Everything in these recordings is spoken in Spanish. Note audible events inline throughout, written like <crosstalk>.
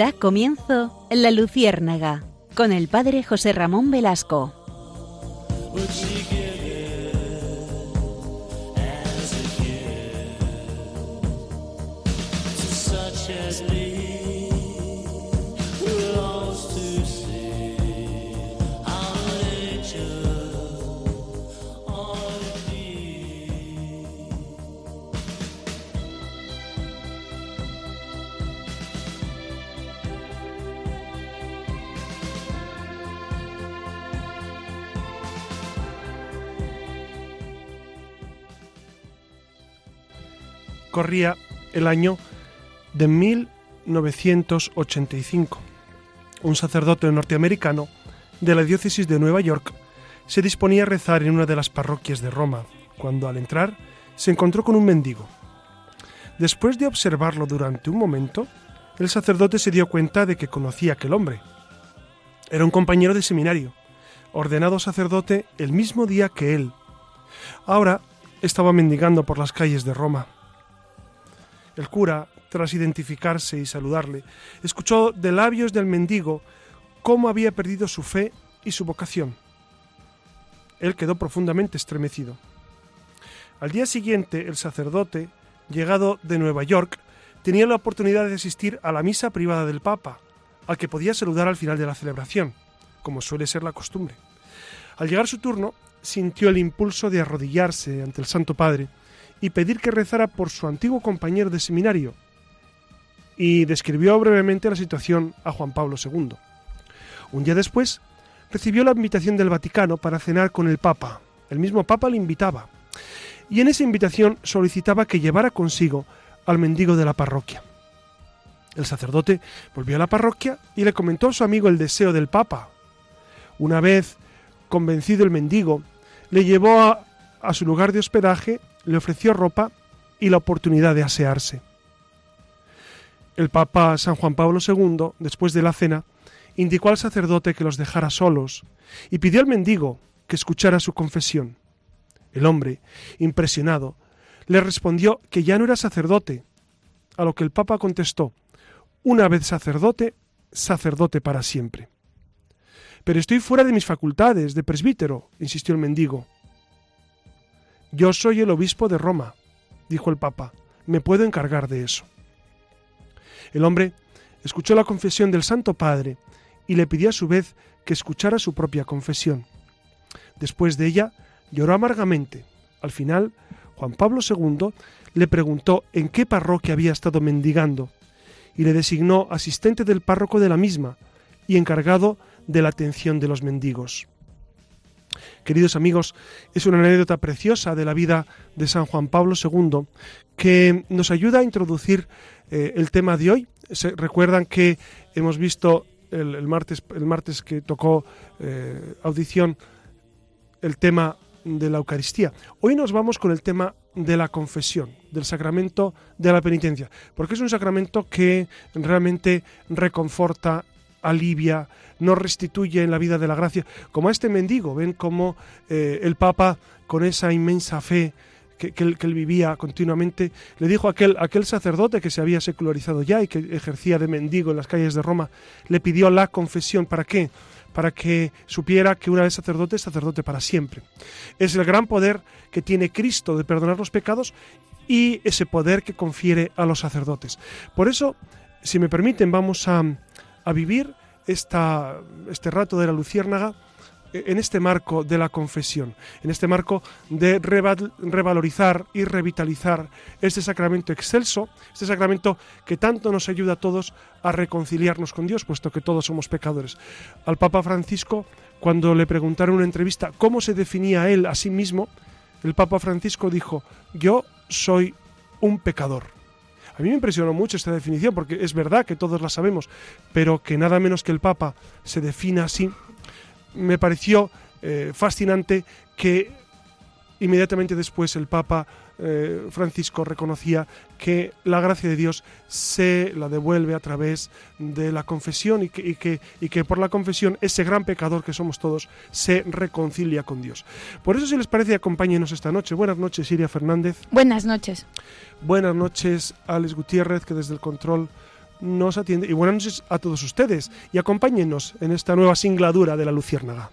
Da comienzo La Luciérnaga con el padre José Ramón Velasco. Corría el año de 1985. Un sacerdote norteamericano de la diócesis de Nueva York se disponía a rezar en una de las parroquias de Roma, cuando al entrar se encontró con un mendigo. Después de observarlo durante un momento, el sacerdote se dio cuenta de que conocía a aquel hombre. Era un compañero de seminario, ordenado sacerdote el mismo día que él. Ahora estaba mendigando por las calles de Roma. El cura, tras identificarse y saludarle, escuchó de labios del mendigo cómo había perdido su fe y su vocación. Él quedó profundamente estremecido. Al día siguiente, el sacerdote, llegado de Nueva York, tenía la oportunidad de asistir a la misa privada del Papa, al que podía saludar al final de la celebración, como suele ser la costumbre. Al llegar su turno, sintió el impulso de arrodillarse ante el Santo Padre y pedir que rezara por su antiguo compañero de seminario, y describió brevemente la situación a Juan Pablo II. Un día después, recibió la invitación del Vaticano para cenar con el Papa. El mismo Papa le invitaba, y en esa invitación solicitaba que llevara consigo al mendigo de la parroquia. El sacerdote volvió a la parroquia y le comentó a su amigo el deseo del Papa. Una vez convencido el mendigo, le llevó a, a su lugar de hospedaje le ofreció ropa y la oportunidad de asearse. El Papa San Juan Pablo II, después de la cena, indicó al sacerdote que los dejara solos y pidió al mendigo que escuchara su confesión. El hombre, impresionado, le respondió que ya no era sacerdote, a lo que el Papa contestó, una vez sacerdote, sacerdote para siempre. Pero estoy fuera de mis facultades de presbítero, insistió el mendigo. Yo soy el obispo de Roma, dijo el Papa, me puedo encargar de eso. El hombre escuchó la confesión del Santo Padre y le pidió a su vez que escuchara su propia confesión. Después de ella, lloró amargamente. Al final, Juan Pablo II le preguntó en qué parroquia había estado mendigando y le designó asistente del párroco de la misma y encargado de la atención de los mendigos. Queridos amigos, es una anécdota preciosa de la vida de San Juan Pablo II que nos ayuda a introducir eh, el tema de hoy. Se, recuerdan que hemos visto el, martes, el martes que tocó eh, audición el tema de la Eucaristía. Hoy nos vamos con el tema de la confesión, del sacramento de la penitencia, porque es un sacramento que realmente reconforta, alivia, nos restituye en la vida de la gracia, como a este mendigo. Ven cómo eh, el Papa, con esa inmensa fe que, él, vivía continuamente, le dijo a aquel, aquel sacerdote que se había secularizado ya y que ejercía de mendigo en las calles de Roma, le pidió la confesión. ¿Para qué? Para que supiera que una vez sacerdote es sacerdote para siempre. Es el gran poder que tiene Cristo de perdonar los pecados y ese poder que confiere a los sacerdotes. Por eso, si me permiten, vamos a, a vivir esta, este rato de la luciérnaga eh, en este marco de la confesión, en este marco de revalorizar y revitalizar este sacramento excelso, este sacramento que tanto nos ayuda a todos a reconciliarnos con Dios, puesto que todos somos pecadores. Al Papa Francisco, cuando le preguntaron en una entrevista cómo se definía él a sí mismo, el Papa Francisco dijo, yo soy un pecador. A mí me impresionó mucho esta definición porque es verdad que todos la sabemos, pero que nada menos que el Papa se defina así, me pareció eh, fascinante que inmediatamente después el Papa eh, Francisco reconocía que la gracia de Dios se la devuelve a través de la confesión y que, que, y que por la confesión ese gran pecador que somos todos se reconcilia con Dios. Por eso si les parece acompáñenos esta noche. Buenas noches Siria Fernández. Buenas noches. Buenas noches Alex Gutiérrez que desde el control nos atiende. Y buenas noches a todos ustedes y acompáñenos en esta nueva singladura de la Luciérnaga.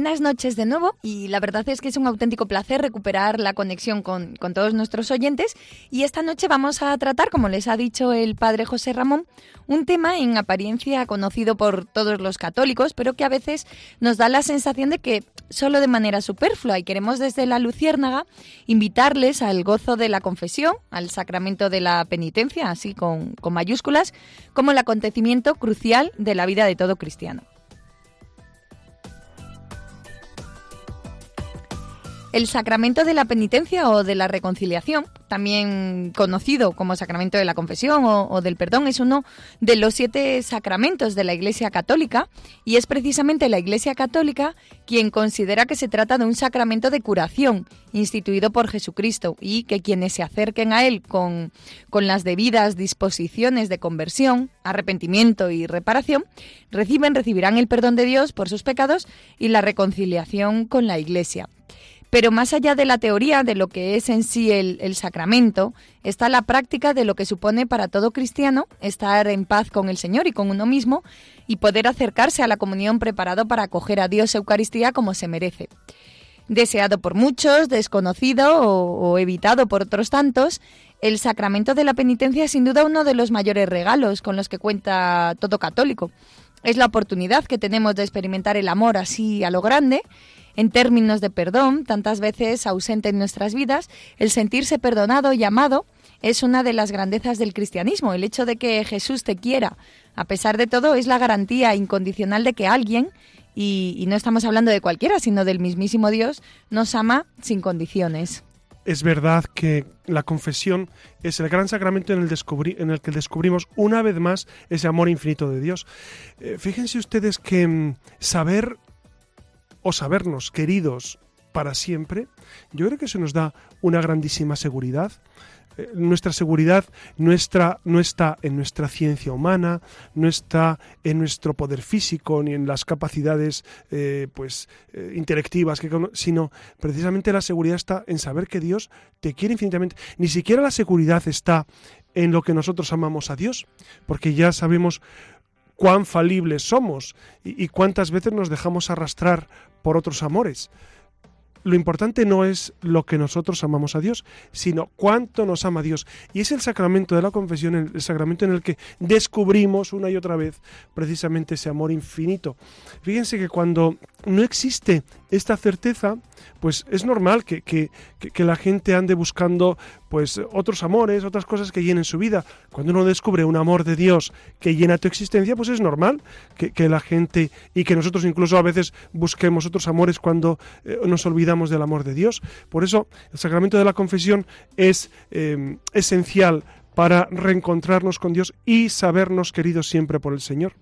Buenas noches de nuevo y la verdad es que es un auténtico placer recuperar la conexión con, todos nuestros oyentes y esta noche vamos a tratar, como les ha dicho el padre José Ramón, un tema en apariencia conocido por todos los católicos, pero que a veces nos da la sensación de que solo de manera superflua y queremos desde la Luciérnaga invitarles al gozo de la confesión, al sacramento de la penitencia, así con, con mayúsculas, como el acontecimiento crucial de la vida de todo cristiano. El sacramento de la penitencia o de la reconciliación, también conocido como sacramento de la confesión o, del perdón, es uno de los siete sacramentos de la Iglesia Católica y es precisamente la Iglesia Católica quien considera que se trata de un sacramento de curación instituido por Jesucristo y que quienes se acerquen a él con, con las debidas disposiciones de conversión, arrepentimiento y reparación, reciben, recibirán el perdón de Dios por sus pecados y la reconciliación con la Iglesia. Pero más allá de la teoría de lo que es en sí el, sacramento, está la práctica de lo que supone para todo cristiano estar en paz con el Señor y con uno mismo y poder acercarse a la comunión preparado para acoger a Dios Eucaristía como se merece. Deseado por muchos, desconocido o, o evitado por otros tantos, el sacramento de la penitencia es sin duda uno de los mayores regalos con los que cuenta todo católico. Es la oportunidad que tenemos de experimentar el amor así a lo grande en términos de perdón, tantas veces ausente en nuestras vidas, el sentirse perdonado y amado es una de las grandezas del cristianismo. El hecho de que Jesús te quiera, a pesar de todo, es la garantía incondicional de que alguien, y, no estamos hablando de cualquiera, sino del mismísimo Dios, nos ama sin condiciones. Es verdad que la confesión es el gran sacramento en el, en el que descubrimos una vez más ese amor infinito de Dios. Eh, fíjense ustedes que mm, saber o sabernos queridos para siempre, yo creo que eso nos da una grandísima seguridad. Eh, nuestra seguridad no está, no está en nuestra ciencia humana, no está en nuestro poder físico ni en las capacidades eh, pues, eh, intelectivas, que, sino precisamente la seguridad está en saber que Dios te quiere infinitamente. Ni siquiera la seguridad está en lo que nosotros amamos a Dios, porque ya sabemos cuán falibles somos y, cuántas veces nos dejamos arrastrar por otros amores. Lo importante no es lo que nosotros amamos a Dios, sino cuánto nos ama Dios. Y es el sacramento de la confesión, el sacramento en el que descubrimos una y otra vez precisamente ese amor infinito. Fíjense que cuando no existe esta certeza, pues es normal que, que, la gente ande buscando pues otros amores, otras cosas que llenen su vida. Cuando uno descubre un amor de Dios que llena tu existencia, pues es normal que, la gente y que nosotros incluso a veces busquemos otros amores cuando eh, nos olvidamos del amor de Dios. Por eso el sacramento de la confesión es eh, esencial para reencontrarnos con Dios y sabernos queridos siempre por el Señor.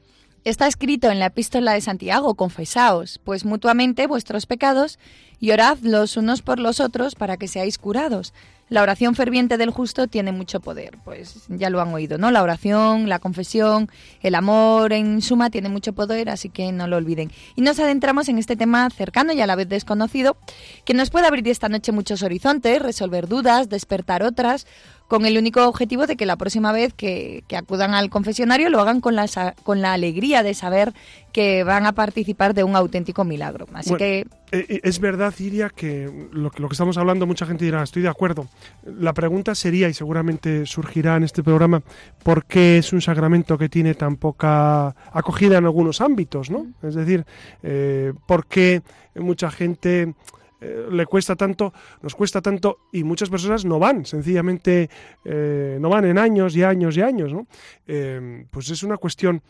Está escrito en la epístola de Santiago, confesaos, pues mutuamente vuestros pecados y orad los unos por los otros para que seáis curados. La oración ferviente del justo tiene mucho poder, pues ya lo han oído, ¿no? La oración, la confesión, el amor, en suma, tiene mucho poder, así que no lo olviden. Y nos adentramos en este tema cercano y a la vez desconocido, que nos puede abrir esta noche muchos horizontes, resolver dudas, despertar otras, con el único objetivo de que la próxima vez que, acudan al confesionario lo hagan con la, con la alegría de saber que van a participar de un auténtico milagro. Así que... Eh, eh, es verdad, Iria, que lo, lo, que estamos hablando, mucha gente dirá, estoy de acuerdo. La pregunta sería, y seguramente surgirá en este programa, ¿por qué es un sacramento que tiene tan poca acogida en algunos ámbitos? ¿no? Es decir, eh, ¿por qué mucha gente eh, le cuesta tanto, nos cuesta tanto y muchas personas no van, sencillamente eh, no van en años y años y años, ¿no? Eh, pues es una cuestión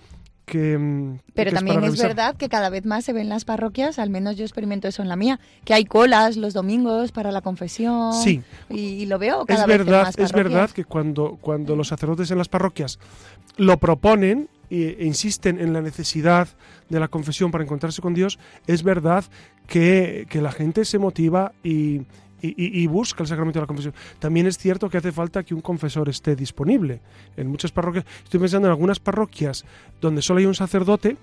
que... mm, Pero que también es verdad que cada vez más se ven las parroquias, al menos yo experimento eso en la mía, que hay colas los domingos para la confesión. Sí. Y, y lo veo cada Es vez verdad, más es verdad que cuando, cuando los sacerdotes en las parroquias lo proponen e, e insisten en la necesidad de la confesión para encontrarse con Dios, es verdad que, la gente se motiva y, busca el sacramento de la confesión. También es cierto que hace falta que un confesor esté disponible. En muchas parroquias, estoy pensando en algunas parroquias donde solo hay un sacerdote,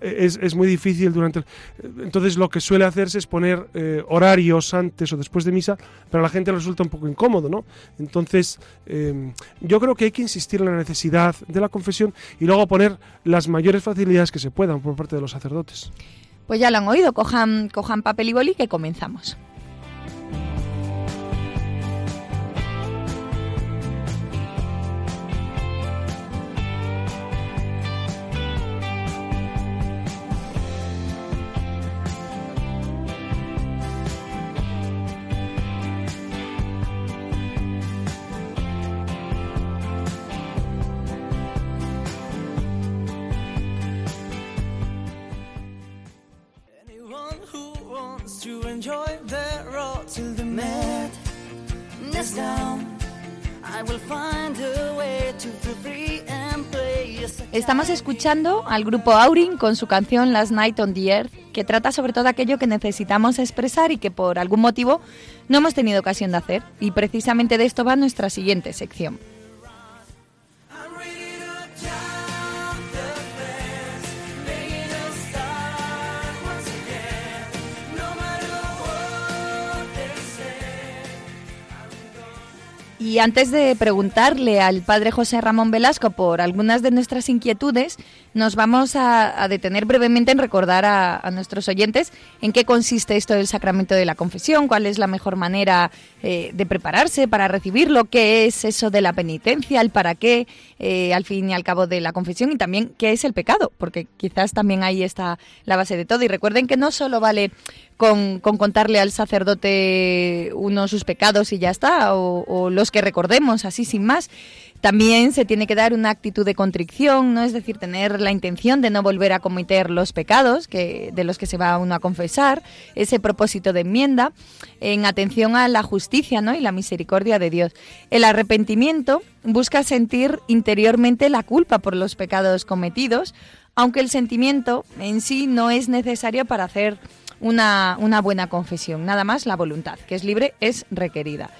es, es muy difícil durante entonces lo que suele hacerse es poner eh, horarios antes o después de misa pero a la gente resulta un poco incómodo no entonces eh, yo creo que hay que insistir en la necesidad de la confesión y luego poner las mayores facilidades que se puedan por parte de los sacerdotes Pues ya lo han oído, cojan, cojan papel y boli que comenzamos. Estamos escuchando al grupo Aurin con su canción Last Night on the Earth, que trata sobre todo aquello que necesitamos expresar y que por algún motivo no hemos tenido ocasión de hacer. Y precisamente de esto va nuestra siguiente sección. Y antes de preguntarle al padre José Ramón Velasco por algunas de nuestras inquietudes, nos vamos a, detener brevemente en recordar a, a nuestros oyentes en qué consiste esto del sacramento de la confesión, cuál es la mejor manera eh, de prepararse para recibirlo, qué es eso de la penitencia, el para qué, eh, al fin y al cabo de la confesión y también qué es el pecado, porque quizás también ahí está la base de todo. Y recuerden que no solo vale con, con contarle al sacerdote uno sus pecados y ya está, o, o los que recordemos así sin más. También se tiene que dar una actitud de contrición, ¿no? Es decir, tener la intención de no volver a cometer los pecados que, de los que se va uno a confesar, ese propósito de enmienda, en atención a la justicia, ¿no? Y la misericordia de Dios. El arrepentimiento busca sentir interiormente la culpa por los pecados cometidos, aunque el sentimiento en sí no es necesario para hacer una, una buena confesión. Nada más la voluntad, que es libre, es requerida.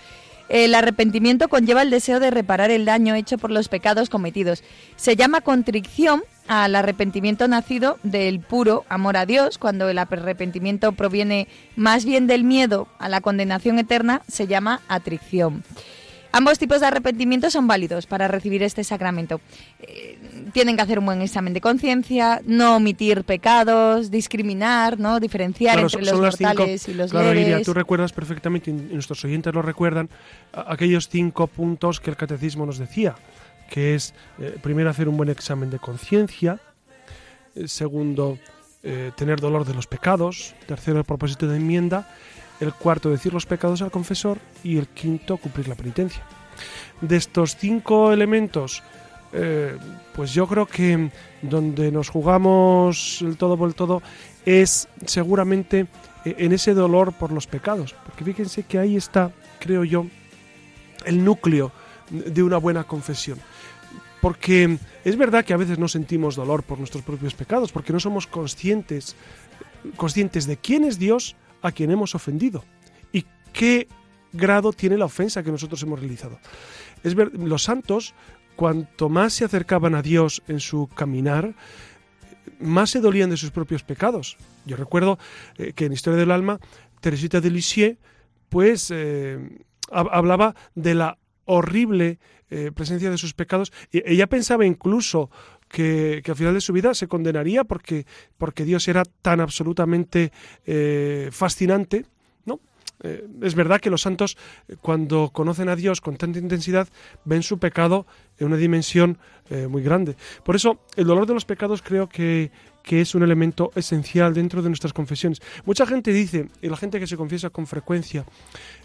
El arrepentimiento conlleva el deseo de reparar el daño hecho por los pecados cometidos. Se llama contrición al arrepentimiento nacido del puro amor a Dios. Cuando el arrepentimiento proviene más bien del miedo a la condenación eterna, se llama atricción. Ambos tipos de arrepentimiento son válidos para recibir este sacramento. Eh, tienen que hacer un buen examen de conciencia, no omitir pecados, discriminar, no diferenciar Claro, entre los cinco- mortales y los claro, leves. Lidia, tú recuerdas perfectamente, y nuestros oyentes lo recuerdan, aquellos cinco puntos que el catecismo nos decía, que es, eh, primero, hacer un buen examen de conciencia, eh, segundo, eh, tener dolor de los pecados, tercero, el propósito de enmienda, el cuarto, decir los pecados al confesor, y el quinto, cumplir la penitencia. De estos cinco elementos, eh, pues yo creo que donde nos jugamos el todo por el todo es seguramente eh, en ese dolor por los pecados. Porque fíjense que ahí está, creo yo, el núcleo de una buena confesión. Porque es verdad que a veces no sentimos dolor por nuestros propios pecados, porque no somos conscientes, conscientes de quién es Dios a quien hemos ofendido y qué grado tiene la ofensa que nosotros hemos realizado. Es ver, los santos, cuanto más se acercaban a Dios en su caminar, más se dolían de sus propios pecados. Yo recuerdo eh, que en Historia del Alma, Teresita de Lisieux, pues eh, hab- hablaba de la horrible eh, presencia de sus pecados. Y ella pensaba incluso que, que al final de su vida se condenaría porque, porque Dios era tan absolutamente fascinante. Eh, es verdad que los santos, eh, cuando conocen a Dios con tanta intensidad, ven su pecado en una dimensión eh, muy grande. Por eso, el dolor de los pecados creo que, que es un elemento esencial dentro de nuestras confesiones. Mucha gente dice, y la gente que se confiesa con frecuencia,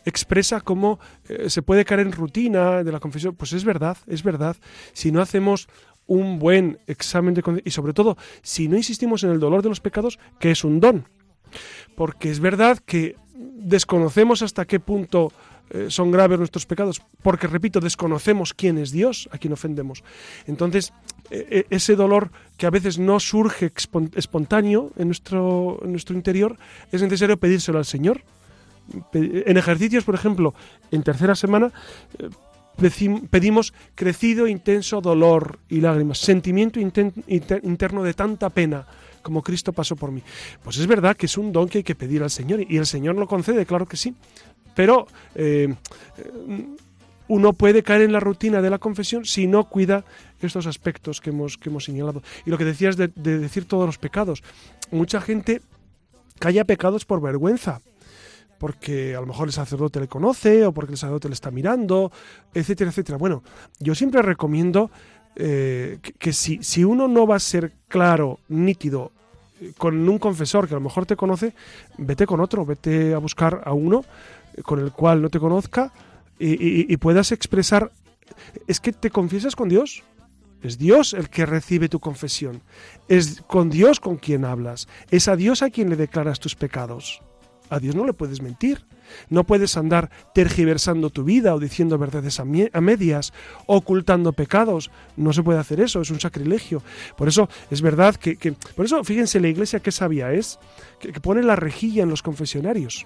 expresa cómo se puede caer en rutina de la confesión. Pues es verdad, es verdad. Si no hacemos un buen examen de y sobre todo si no insistimos en el dolor de los pecados, que es un don. Porque es verdad que desconocemos hasta qué punto eh, son graves nuestros pecados, porque repito, desconocemos quién es Dios, a quien ofendemos. Entonces, eh, eh, ese dolor que a veces no surge espontáneo en nuestro, interior, es necesario pedírselo al Señor. En ejercicios, por ejemplo, en tercera semana, eh, pedimos crecido intenso dolor y lágrimas, sentimiento interno de tanta pena como Cristo pasó por mí. Pues es verdad que es un don que hay que pedir al Señor y el Señor lo concede, claro que sí. Pero eh, eh, uno puede caer en la rutina de la confesión si no cuida estos aspectos que hemos, que hemos señalado. Y lo que decías de, de decir todos los pecados. Mucha gente calla pecados por vergüenza porque a lo mejor el sacerdote le conoce o porque el sacerdote le está mirando, etcétera, etcétera. Bueno, yo siempre recomiendo eh, que, si, si uno no va a ser claro, nítido, eh, con un confesor que a lo mejor te conoce, vete con otro, vete a buscar a uno eh, con el cual no te conozca y puedas expresar, es que te confiesas con Dios. Es Dios el que recibe tu confesión. Es con Dios con quien hablas. Es a Dios a quien le declaras tus pecados. A Dios no le puedes mentir. No puedes andar tergiversando tu vida o diciendo verdades a, medias, ocultando pecados. No se puede hacer eso, es un sacrilegio. Por eso es verdad que, que- por eso fíjense la iglesia qué sabia es, que, que pone la rejilla en los confesionarios.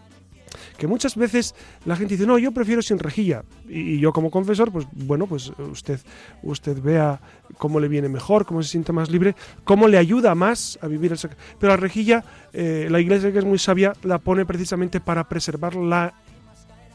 Que muchas veces la gente dice, no, yo prefiero sin rejilla. Y, yo como confesor, pues bueno, pues usted, usted vea cómo le viene mejor, cómo se siente más libre, cómo le ayuda más a vivir el sac- Pero la rejilla, eh, la iglesia que es muy sabia, la pone precisamente para preservar la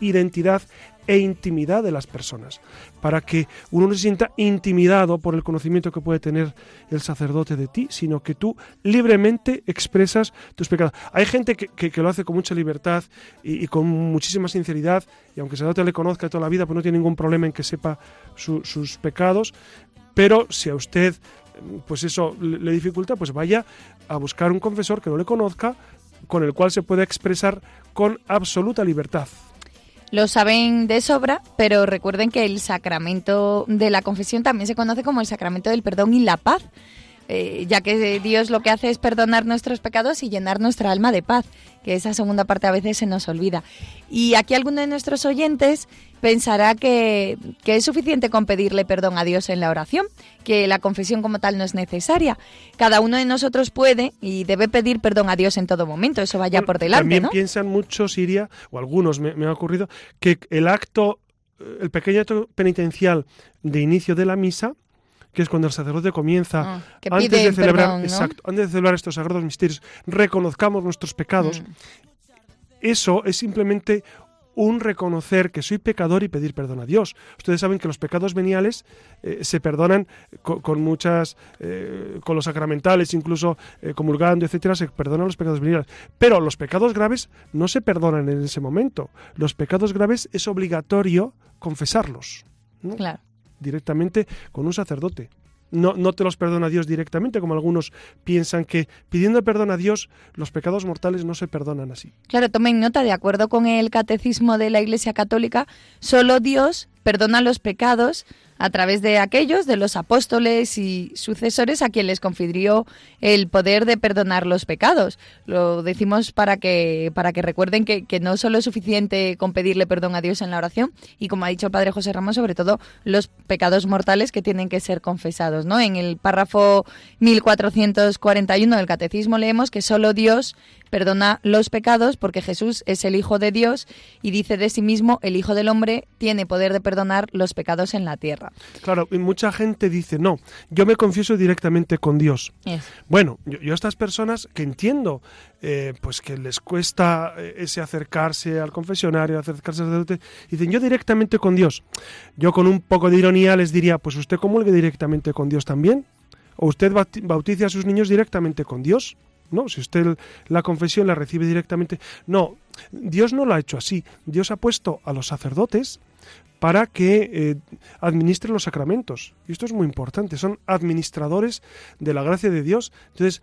identidad e intimidad de las personas, para que uno no se sienta intimidado por el conocimiento que puede tener el sacerdote de ti, sino que tú libremente expresas tus pecados. Hay gente que, que- lo hace con mucha libertad y, con muchísima sinceridad, y aunque el sacerdote le conozca toda la vida, pues no tiene ningún problema en que sepa su- sus pecados, pero si a usted pues eso le, le dificulta, pues vaya a buscar un confesor que no le conozca, con el cual se pueda expresar con absoluta libertad. Lo saben de sobra, pero recuerden que el sacramento de la confesión también se conoce como el sacramento del perdón y la paz, eh, ya que Dios lo que hace es perdonar nuestros pecados y llenar nuestra alma de paz, que esa segunda parte a veces se nos olvida. Y aquí alguno de nuestros oyentes pensará que, que es suficiente con pedirle perdón a Dios en la oración, que la confesión como tal no es necesaria. Cada uno de nosotros puede y debe pedir perdón a Dios en todo momento, eso vaya Bueno, por delante, También ¿no? piensan muchos, Siria, o algunos me, me ha ocurrido, que el acto, el pequeño acto penitencial de inicio de la misa, que es cuando el sacerdote comienza, Ah, que antes pide de celebrar, perdón, ¿no? exacto, antes de celebrar estos sagrados misterios, reconozcamos nuestros pecados. Mm. Eso es simplemente un reconocer que soy pecador y pedir perdón a Dios. Ustedes saben que los pecados veniales eh, se perdonan co- con, muchas, eh, con los sacramentales, incluso eh, comulgando, etcétera, se perdonan los pecados veniales. Pero los pecados graves no se perdonan en ese momento. Los pecados graves es obligatorio confesarlos ¿no? Claro. Directamente con un sacerdote. No, no te los perdona Dios directamente, como algunos piensan que pidiendo perdón a Dios los pecados mortales no se perdonan así. Claro, tomen nota, de acuerdo con el catecismo de la Iglesia Católica, solo Dios perdona los pecados a través de aquellos, de los apóstoles y sucesores a quien les confirió el poder de perdonar los pecados. Lo decimos para que, para que recuerden que, que no solo es suficiente con pedirle perdón a Dios en la oración, y como ha dicho el Padre José Ramón, sobre todo los pecados mortales que tienen que ser confesados. ¿no? En el párrafo 1441 del Catecismo leemos que solo Dios perdona los pecados porque Jesús es el Hijo de Dios y dice de sí mismo, el Hijo del Hombre tiene poder de perdonar los pecados en la tierra. Claro, y mucha gente dice, no, yo me confieso directamente con Dios. Bueno, yo, yo a estas personas que entiendo, eh, pues que les cuesta eh, ese acercarse al confesionario, acercarse al sacerdote, dicen yo directamente con Dios. Yo con un poco de ironía les diría, pues usted comulgue directamente con Dios también, o usted bauti- bautice a sus niños directamente con Dios. No, si usted la confesión la recibe directamente. No, Dios no lo ha hecho así. Dios ha puesto a los sacerdotes para que eh, administren los sacramentos. Y esto es muy importante, son administradores de la gracia de Dios. Entonces,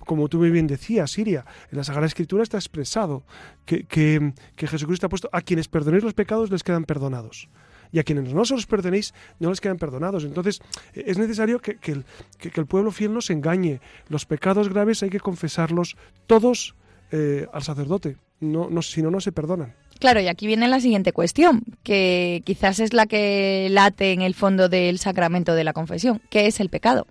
como tú muy bien decías, Siria, en la Sagrada Escritura está expresado que, que- que Jesucristo ha puesto a quienes perdonéis los pecados les quedan perdonados. Y a quienes no se los perdonéis no les quedan perdonados. Entonces eh, es necesario que, que el, que- el pueblo fiel no se engañe. Los pecados graves hay que confesarlos todos eh, al sacerdote, si no, no se perdonan. Claro, y aquí viene la siguiente cuestión, que quizás es la que late en el fondo del sacramento de la confesión. ¿Qué es el pecado?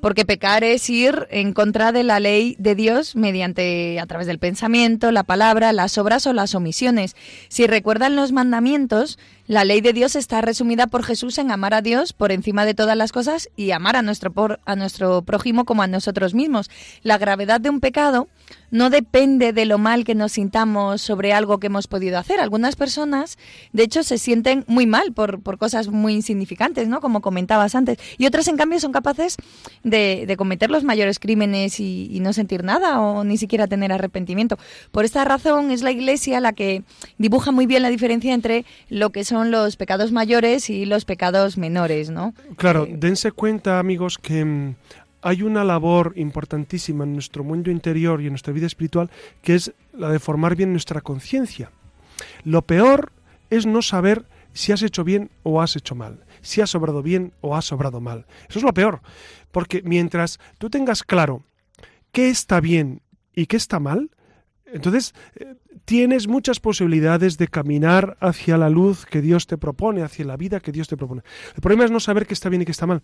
Porque pecar es ir en contra de la ley de Dios mediante a través del pensamiento, la palabra, las obras o las omisiones. Si recuerdan los mandamientos, la ley de Dios está resumida por Jesús en amar a Dios por encima de todas las cosas y amar a nuestro por- a nuestro prójimo como a nosotros mismos. La gravedad de un pecado no depende de lo mal que nos sintamos sobre algo que hemos podido hacer. Algunas personas, de hecho, se sienten muy mal por, por cosas muy insignificantes, ¿no? Como comentabas antes. Y otras, en cambio, son capaces de, de cometer los mayores crímenes y, no sentir nada o ni siquiera tener arrepentimiento. Por esta razón es la Iglesia la que dibuja muy bien la diferencia entre lo que son los pecados mayores y los pecados menores, ¿no? Claro, Eh, dense cuenta, amigos, que mm, hay una labor importantísima en nuestro mundo interior y en nuestra vida espiritual, que es la de formar bien nuestra conciencia. Lo peor es no saber si has hecho bien o has hecho mal, si has sobrado bien o has sobrado mal. Eso es lo peor, porque mientras tú tengas claro qué está bien y qué está mal, entonces eh, tienes muchas posibilidades de caminar hacia la luz que Dios te propone, hacia la vida que Dios te propone. El problema es no saber qué está bien y qué está mal.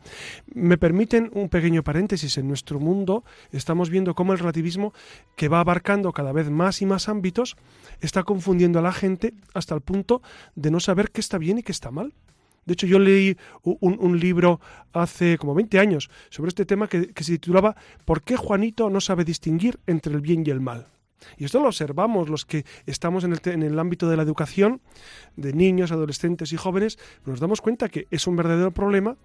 Me permiten un pequeño paréntesis. En nuestro mundo estamos viendo cómo el relativismo, que va abarcando cada vez más y más ámbitos, está confundiendo a la gente hasta el punto de no saber qué está bien y qué está mal. De hecho, yo leí un, libro hace como 20 años sobre este tema que se titulaba ¿Por qué Juanito no sabe distinguir entre el bien y el mal? Y esto lo observamos los que estamos en el, en el ámbito de la educación de niños, adolescentes y jóvenes, nos damos cuenta que es un verdadero problema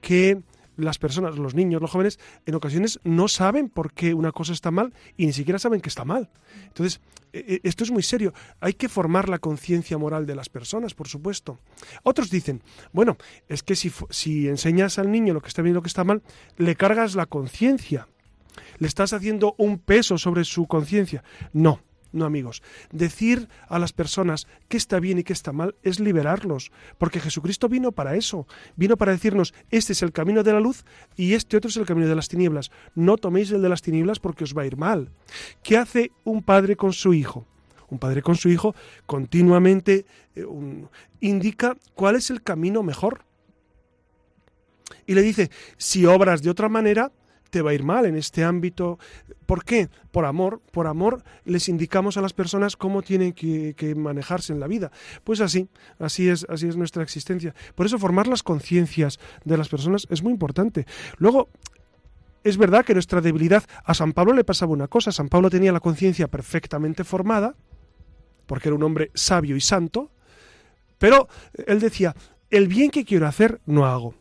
que las personas, los niños, los jóvenes, en ocasiones no saben por qué una cosa está mal y ni siquiera saben que está mal. Entonces, eh, eh, esto es muy serio. Hay que formar la conciencia moral de las personas, por supuesto. Otros dicen, bueno, es que si, si enseñas al niño lo que está bien y lo que está mal, le cargas la conciencia. Le estás haciendo un peso sobre su conciencia. No, no amigos. Decir a las personas qué está bien y qué está mal es liberarlos, porque Jesucristo vino para eso. Vino para decirnos, este es el camino de la luz y este otro es el camino de las tinieblas. No toméis el de las tinieblas porque os va a ir mal. ¿Qué hace un padre con su hijo? Un padre con su hijo continuamente eh, indica cuál es el camino mejor. Y le dice, si obras de otra manera, te va a ir mal en este ámbito. ¿Por qué? Por amor. Por amor les indicamos a las personas cómo tienen que, que manejarse en la vida. Pues así, así es, así es nuestra existencia. Por eso formar las conciencias de las personas es muy importante. Luego, es verdad que nuestra debilidad, a San Pablo le pasaba una cosa, San Pablo tenía la conciencia perfectamente formada, porque era un hombre sabio y santo, pero él decía, el bien que quiero hacer no hago,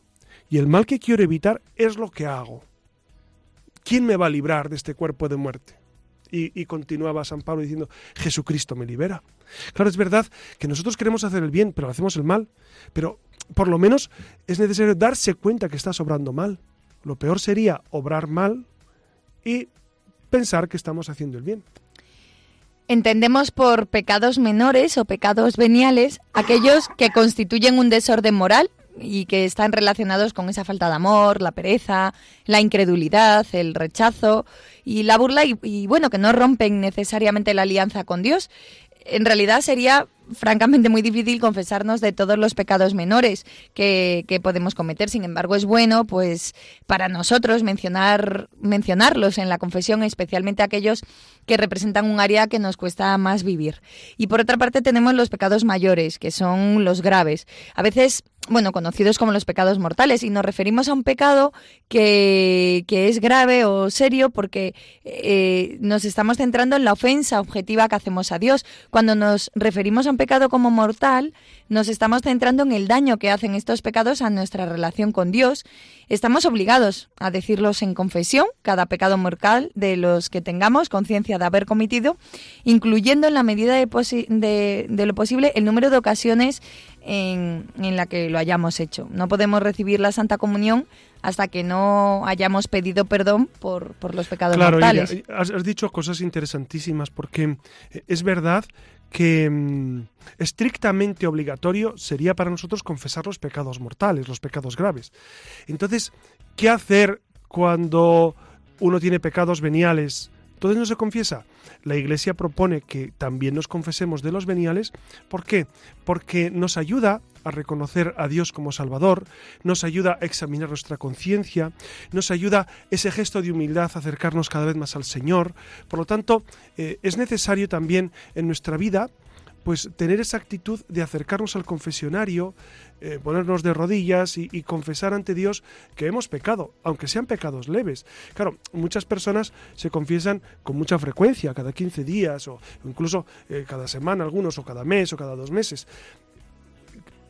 y el mal que quiero evitar es lo que hago. ¿Quién me va a librar de este cuerpo de muerte? Y, continuaba San Pablo diciendo, Jesucristo me libera. Claro, es verdad que nosotros queremos hacer el bien, pero hacemos el mal. Pero por lo menos es necesario darse cuenta que estás obrando mal. Lo peor sería obrar mal y pensar que estamos haciendo el bien. Entendemos por pecados menores o pecados veniales aquellos que constituyen un desorden moral y que están relacionados con esa falta de amor, la pereza, la incredulidad, el rechazo y la burla y, y, bueno, que no rompen necesariamente la alianza con Dios. En realidad sería francamente muy difícil confesarnos de todos los pecados menores que, que, podemos cometer. Sin embargo, es bueno, pues, para nosotros mencionar, mencionarlos en la confesión, especialmente aquellos que representan un área que nos cuesta más vivir. Y por otra parte tenemos los pecados mayores, que son los graves. A veces bueno, conocidos como los pecados mortales, y nos referimos a un pecado que, que es grave o serio porque eh, nos estamos centrando en la ofensa objetiva que hacemos a Dios. Cuando nos referimos a un pecado como mortal, nos estamos centrando en el daño que hacen estos pecados a nuestra relación con Dios. Estamos obligados a decirlos en confesión, cada pecado mortal de los que tengamos conciencia de haber cometido, incluyendo en la medida de, de, de lo posible el número de ocasiones en, en, la que lo hayamos hecho. No podemos recibir la Santa Comunión hasta que no hayamos pedido perdón por, por los pecados claro, mortales. Claro, has, has, dicho cosas interesantísimas porque es verdad que mm, estrictamente obligatorio sería para nosotros confesar los pecados mortales, los pecados graves. Entonces, ¿qué hacer cuando uno tiene pecados veniales? Entonces no se confiesa. La Iglesia propone que también nos confesemos de los veniales. ¿Por qué? Porque nos ayuda a reconocer a Dios como Salvador, nos ayuda a examinar nuestra conciencia, nos ayuda ese gesto de humildad a acercarnos cada vez más al Señor. Por lo tanto, eh, es necesario también en nuestra vida pues tener esa actitud de acercarnos al confesionario, eh, ponernos de rodillas y, confesar ante Dios que hemos pecado, aunque sean pecados leves. Claro, muchas personas se confiesan con mucha frecuencia, cada 15 días o incluso eh, cada semana algunos o cada mes o cada dos meses.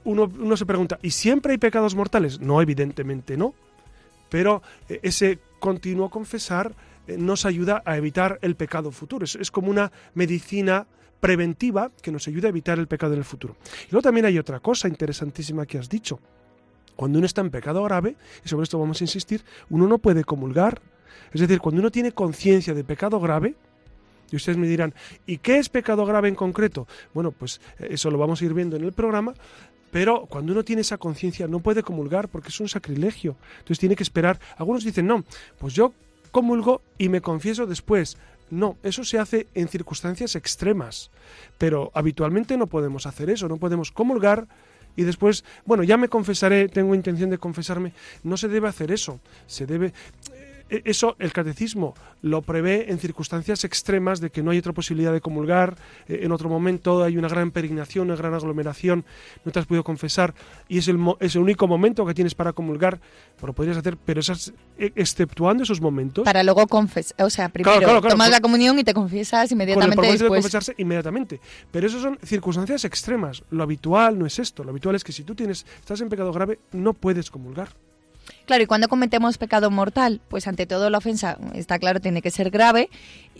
Uno, se pregunta, ¿y siempre hay pecados mortales? No, evidentemente no. Pero eh, ese continuo confesar nos ayuda a evitar el pecado futuro. Es, es como una medicina preventiva que nos ayuda a evitar el pecado en el futuro. Y luego también hay otra cosa interesantísima que has dicho. Cuando uno está en pecado grave, y sobre esto vamos a insistir, uno no puede comulgar. Es decir, cuando uno tiene conciencia de pecado grave, y ustedes me dirán, ¿y qué es pecado grave en concreto? Bueno, pues eso lo vamos a ir viendo en el programa, pero cuando uno tiene esa conciencia no puede comulgar porque es un sacrilegio. Entonces tiene que esperar. Algunos dicen, no, pues yo comulgo y me confieso después. No, eso se hace en circunstancias extremas, pero habitualmente no podemos hacer eso, no podemos comulgar y después, bueno, ya me confesaré, tengo intención de confesarme. No se debe hacer eso, se debe eso el catecismo lo prevé en circunstancias extremas de que no hay otra posibilidad de comulgar, eh, en otro momento hay una gran peregrinación, una gran aglomeración, no te has podido confesar y es el, es el único momento que tienes para comulgar, lo podrías hacer, pero esas, exceptuando esos momentos. Para luego confesar, o sea, primero claro, claro, claro, tomas la comunión y te confiesas inmediatamente con el después. de confesarse inmediatamente. Pero eso son circunstancias extremas. Lo habitual no es esto. Lo habitual es que si tú tienes, estás en pecado grave, no puedes comulgar. Claro, y cuando cometemos pecado mortal, pues ante todo la ofensa, está claro, tiene que ser grave.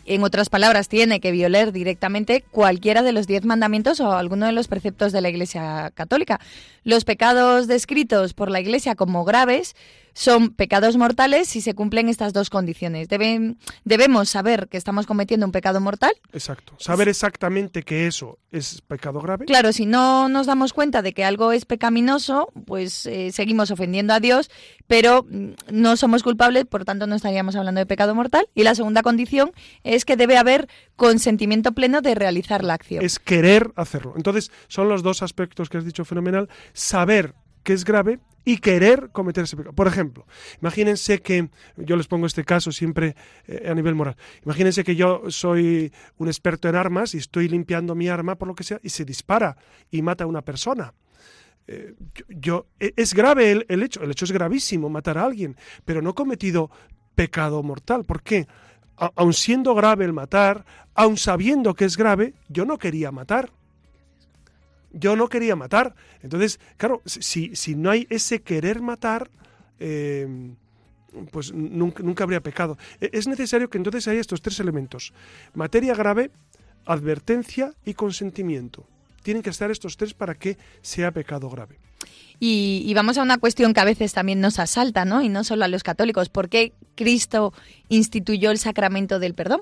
En otras palabras, tiene que violar directamente cualquiera de los diez mandamientos o alguno de los preceptos de la Iglesia Católica. Los pecados descritos por la Iglesia como graves son pecados mortales si se cumplen estas dos condiciones. Deben, debemos saber que estamos cometiendo un pecado mortal. Exacto. Saber exactamente que eso es pecado grave. Claro, si no nos damos cuenta de que algo es pecaminoso, pues eh, seguimos ofendiendo a Dios, pero mm, no somos culpables, por tanto no estaríamos hablando de pecado mortal. Y la segunda condición es que debe haber consentimiento pleno de realizar la acción. Es querer hacerlo. Entonces, son los dos aspectos que has dicho fenomenal. Saber que es grave y querer cometer ese pecado. Por ejemplo, imagínense que, yo les pongo este caso siempre eh, a nivel moral, imagínense que yo soy un experto en armas y estoy limpiando mi arma por lo que sea y se dispara y mata a una persona. Eh, yo, e, es grave el, hecho, el hecho es gravísimo, matar a alguien, pero no he cometido pecado mortal. ¿Por qué? Aun siendo grave el matar, aun sabiendo que es grave, yo no quería matar yo no quería matar. Entonces, claro, si, si no hay ese querer matar, eh, pues nunca, nunca, habría pecado. E, es necesario que entonces haya estos tres elementos. Materia grave, advertencia y consentimiento. Tienen que estar estos tres para que sea pecado grave. Y, y, vamos a una cuestión que a veces también nos asalta, ¿no? Y no solo a los católicos. ¿Por qué Cristo instituyó el sacramento del perdón?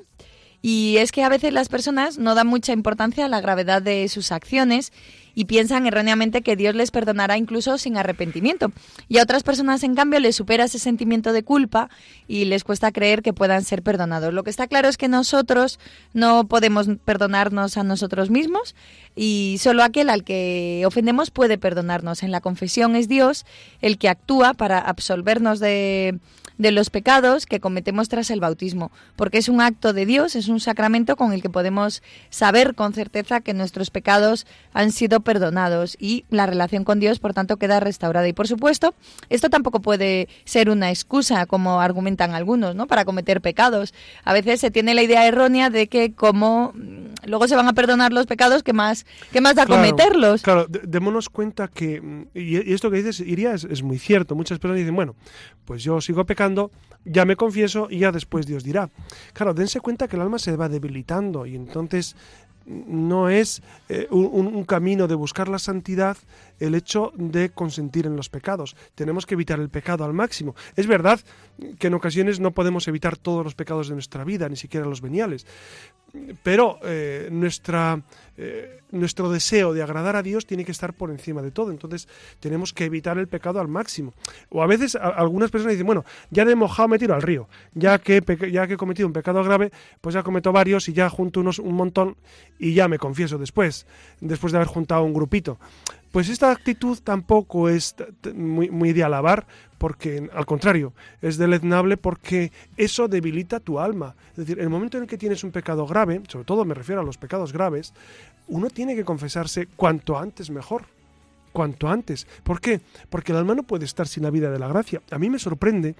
Y es que a veces las personas no dan mucha importancia a la gravedad de sus acciones y piensan erróneamente que Dios les perdonará incluso sin arrepentimiento. Y a otras personas, en cambio, les supera ese sentimiento de culpa y les cuesta creer que puedan ser perdonados. Lo que está claro es que nosotros no podemos perdonarnos a nosotros mismos y solo aquel al que ofendemos puede perdonarnos. En la confesión es Dios el que actúa para absolvernos de de los pecados que cometemos tras el bautismo, porque es un acto de Dios, es un sacramento con el que podemos saber con certeza que nuestros pecados han sido perdonados y la relación con Dios, por tanto, queda restaurada. Y por supuesto, esto tampoco puede ser una excusa, como argumentan algunos, ¿no? Para cometer pecados. A veces se tiene la idea errónea de que como mm, luego se van a perdonar los pecados, que más, que más da claro, cometerlos? Claro, démonos cuenta que, mm, y esto que dices, Iría, es, es muy cierto. Muchas personas dicen, bueno, pues yo sigo pecando, ya me confieso y ya después Dios dirá. Claro, dense cuenta que el alma se va debilitando y entonces no es eh, un, un, camino de buscar la santidad el hecho de consentir en los pecados. Tenemos que evitar el pecado al máximo. Es verdad que en ocasiones no podemos evitar todos los pecados de nuestra vida, ni siquiera los veniales, pero eh, nuestra, eh, nuestro deseo de agradar a Dios tiene que estar por encima de todo. Entonces tenemos que evitar el pecado al máximo. O a veces algunas personas dicen, bueno, ya de mojado me tiro al río, ya que, ya que he cometido un pecado grave, pues ya cometo varios y ya junto unos, un montón y ya me confieso después, después de haber juntado un grupito. Pues esta actitud tampoco es muy, muy de alabar, porque al contrario, es deleznable porque eso debilita tu alma. Es decir, en el momento en el que tienes un pecado grave, sobre todo me refiero a los pecados graves, uno tiene que confesarse cuanto antes mejor. Cuanto antes. ¿Por qué? Porque el alma no puede estar sin la vida de la gracia. A mí me sorprende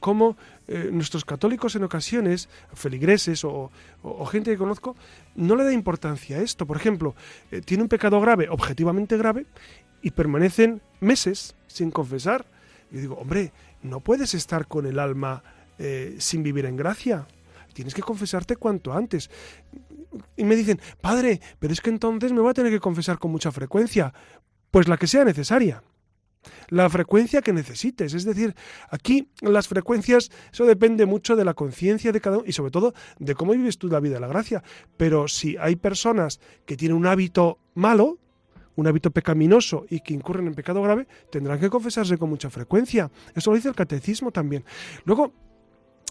cómo eh, nuestros católicos en ocasiones, feligreses o, gente que conozco, no le da importancia a esto. Por ejemplo, eh, tiene un pecado grave, objetivamente grave, y permanecen meses sin confesar. Y digo, hombre, no puedes estar con el alma eh, sin vivir en gracia. Tienes que confesarte cuanto antes. Y me dicen, padre, pero es que entonces me voy a tener que confesar con mucha frecuencia. Pues la que sea necesaria la frecuencia que necesites. Es decir, aquí las frecuencias, eso depende mucho de la conciencia de cada uno y sobre todo de cómo vives tú la vida de la gracia. Pero si hay personas que tienen un hábito malo, un hábito pecaminoso y que incurren en pecado grave, tendrán que confesarse con mucha frecuencia. Eso lo dice el catecismo también. Luego,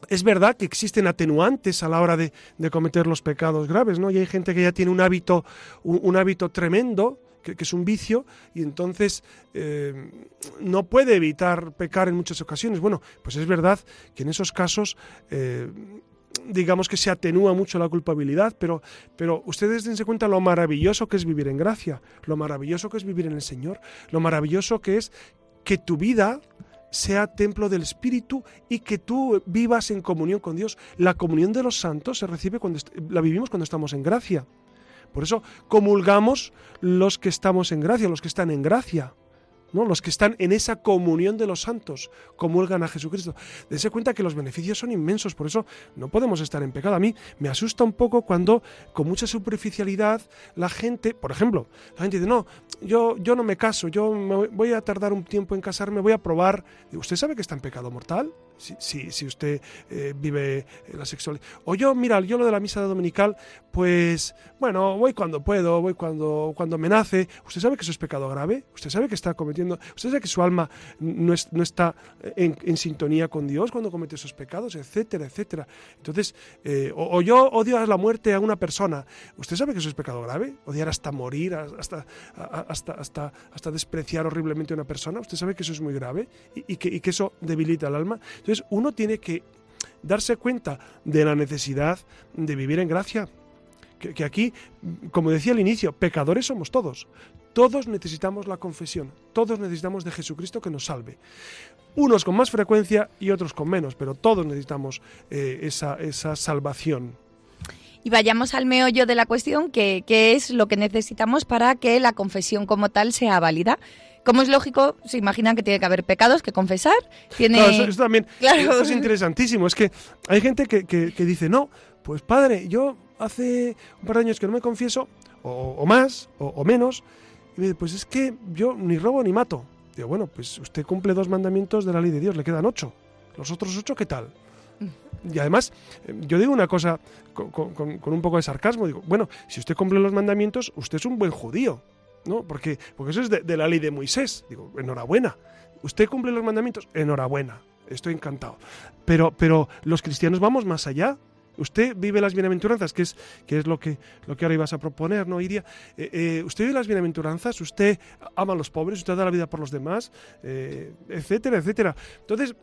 es verdad que existen atenuantes a la hora de, cometer los pecados graves, ¿no? Y hay gente que ya tiene un hábito, un hábito tremendo que, es un vicio y entonces eh, no puede evitar pecar en muchas ocasiones. Bueno, pues es verdad que en esos casos... Eh, digamos que se atenúa mucho la culpabilidad, pero, pero ustedes dense cuenta lo maravilloso que es vivir en gracia, lo maravilloso que es vivir en el Señor, lo maravilloso que es que tu vida sea templo del Espíritu y que tú vivas en comunión con Dios. La comunión de los santos se recibe cuando la vivimos cuando estamos en gracia. Por eso comulgamos los que estamos en gracia, los que están en gracia. ¿no? Los que están en esa comunión de los santos comulgan a Jesucristo. Dense cuenta que los beneficios son inmensos, por eso no podemos estar en pecado. A mí me asusta un poco cuando con mucha superficialidad la gente, por ejemplo, la gente dice, no, yo, yo no me caso, yo me voy a tardar un tiempo en casarme, voy a probar. ¿Usted sabe que está en pecado mortal? Si, si, usted eh, vive la sexualidad. O yo, mira, yo lo de la misa dominical, pues bueno, voy cuando puedo, voy cuando, cuando me nace. ¿Usted sabe que eso es pecado grave? ¿Usted sabe que está cometiendo, usted sabe que su alma no, no está en, sintonía con Dios cuando comete esos pecados, etcétera, etcétera? Entonces, eh, o, yo odio a la muerte a una persona. ¿Usted sabe que eso es pecado grave? Odiar hasta morir, hasta, hasta, hasta, hasta despreciar horriblemente a una persona. ¿Usted sabe que eso es muy grave y, que, y que eso debilita el alma? Entonces uno tiene que darse cuenta de la necesidad de vivir en gracia. Que, aquí, como decía al inicio, pecadores somos todos. Todos necesitamos la confesión, todos necesitamos de Jesucristo que nos salve. Unos con más frecuencia y otros con menos, pero todos necesitamos eh, esa, esa salvación. Y vayamos al meollo de la cuestión, que, que, es lo que necesitamos para que la confesión como tal sea válida. Como es lógico, se imaginan que tiene que haber pecados que confesar. Tiene... Claro, eso, también es interesantísimo. Es que hay gente que, dice, no, pues padre, yo hace un par de años que no me confieso, o, más, o, menos, y me dice, pues es que yo ni robo ni mato. Digo, bueno, pues usted cumple dos mandamientos de la ley de Dios, le quedan ocho. Los otros ocho, ¿qué tal? Y además, eh, yo digo una cosa con, con, un poco de sarcasmo, digo, bueno, si usted cumple los mandamientos, usted es un buen judío. ¿No? Porque, porque eso es de, la ley de Moisés. Digo, enhorabuena. ¿Usted cumple los mandamientos? Enhorabuena. Estoy encantado. Pero, pero los cristianos vamos más allá. Usted vive las bienaventuranzas, que es, es lo, que, lo que ahora ibas a proponer, ¿no, Iria? Eh, eh, usted vive las bienaventuranzas, usted ama a los pobres, usted da la vida por los demás, eh, etcétera, etcétera. Entonces,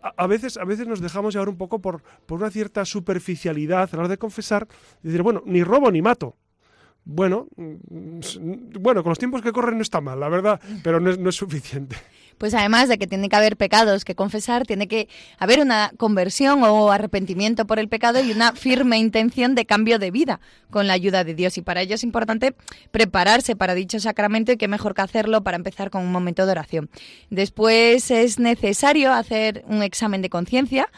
a, veces, a veces nos dejamos llevar un poco por, por una cierta superficialidad a la hora de confesar y decir, bueno, ni robo ni mato bueno, mm, bueno, con los tiempos que corren no está mal, la verdad, pero no es, suficiente. Pues además de que tiene que haber pecados que confesar, tiene que haber una conversión o arrepentimiento por el pecado y una firme intención de cambio de vida con la ayuda de Dios. Y para ello es importante prepararse para dicho sacramento y qué mejor que hacerlo para empezar con un momento de oración. Después es necesario hacer un examen de conciencia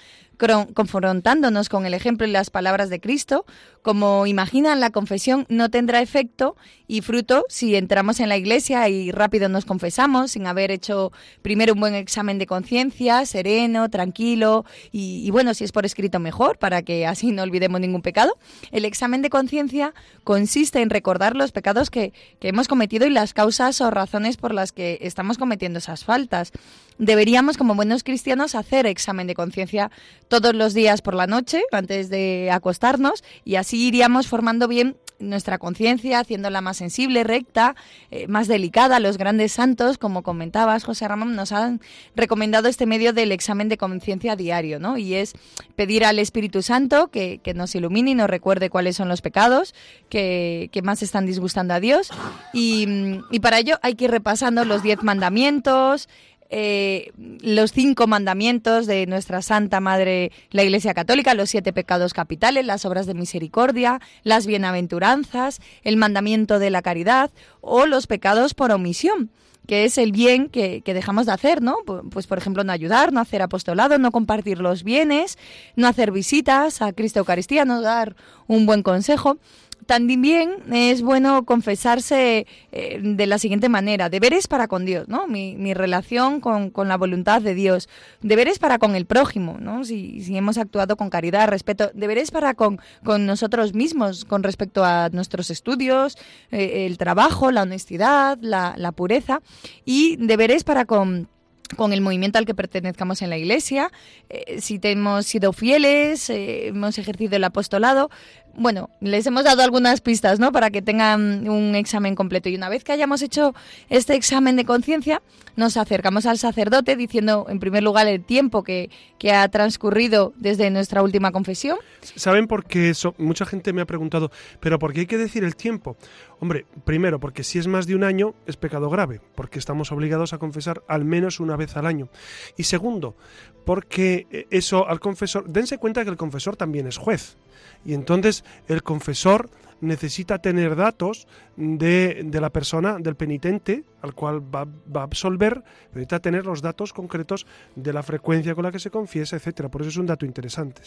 confrontándonos con el ejemplo y las palabras de Cristo, como imaginan, la confesión no tendrá efecto y fruto si entramos en la iglesia y rápido nos confesamos sin haber hecho primero un buen examen de conciencia, sereno, tranquilo y, bueno, si es por escrito mejor para que así no olvidemos ningún pecado. El examen de conciencia consiste en recordar los pecados que, que hemos cometido y las causas o razones por las que estamos cometiendo esas faltas. Deberíamos, como buenos cristianos, hacer examen de conciencia todos los días por la noche antes de acostarnos y así iríamos formando bien nuestra conciencia, haciéndola más sensible, recta, eh, más delicada. Los grandes santos, como comentabas, José Ramón, nos han recomendado este medio del examen de conciencia diario, ¿no? Y es pedir al Espíritu Santo que, nos ilumine y nos recuerde cuáles son los pecados que, más están disgustando a Dios. Y, y para ello hay que ir repasando los diez mandamientos, eh, los cinco mandamientos de nuestra Santa Madre, la Iglesia Católica, los siete pecados capitales, las obras de misericordia, las bienaventuranzas, el mandamiento de la caridad o los pecados por omisión que es el bien que, que, dejamos de hacer, ¿no? Pues, por ejemplo, no ayudar, no hacer apostolado, no compartir los bienes, no hacer visitas a Cristo Eucaristía, no dar un buen consejo también es bueno confesarse eh, de la siguiente manera, deberes para con Dios, ¿no? Mi, mi relación con, con, la voluntad de Dios, deberes para con el prójimo, ¿no? Si, hemos actuado con caridad, respeto, deberes para con, con nosotros mismos, con respecto a nuestros estudios, eh, el trabajo, la honestidad, la, pureza, y deberes para con con el movimiento al que pertenezcamos en la Iglesia, eh, si hemos sido fieles, hemos ejercido el apostolado, bueno, les hemos dado algunas pistas, ¿no? Para que tengan un examen completo. Y una vez que hayamos hecho este examen de conciencia, nos acercamos al sacerdote diciendo, en primer lugar, el tiempo que, que, ha transcurrido desde nuestra última confesión. ¿Saben por qué eso? Mucha gente me ha preguntado, ¿pero por qué hay que decir el tiempo? Hombre, primero, porque si es más de un año, es pecado grave, porque estamos obligados a confesar al menos una vez al año. Y segundo, porque eso al confesor, dense cuenta que el confesor también es juez. Y entonces el confesor necesita tener datos de, de la persona, del penitente, al cual va, va, a absolver, necesita tener los datos concretos de la frecuencia con la que se confiesa, etcétera. Por eso es un dato interesante.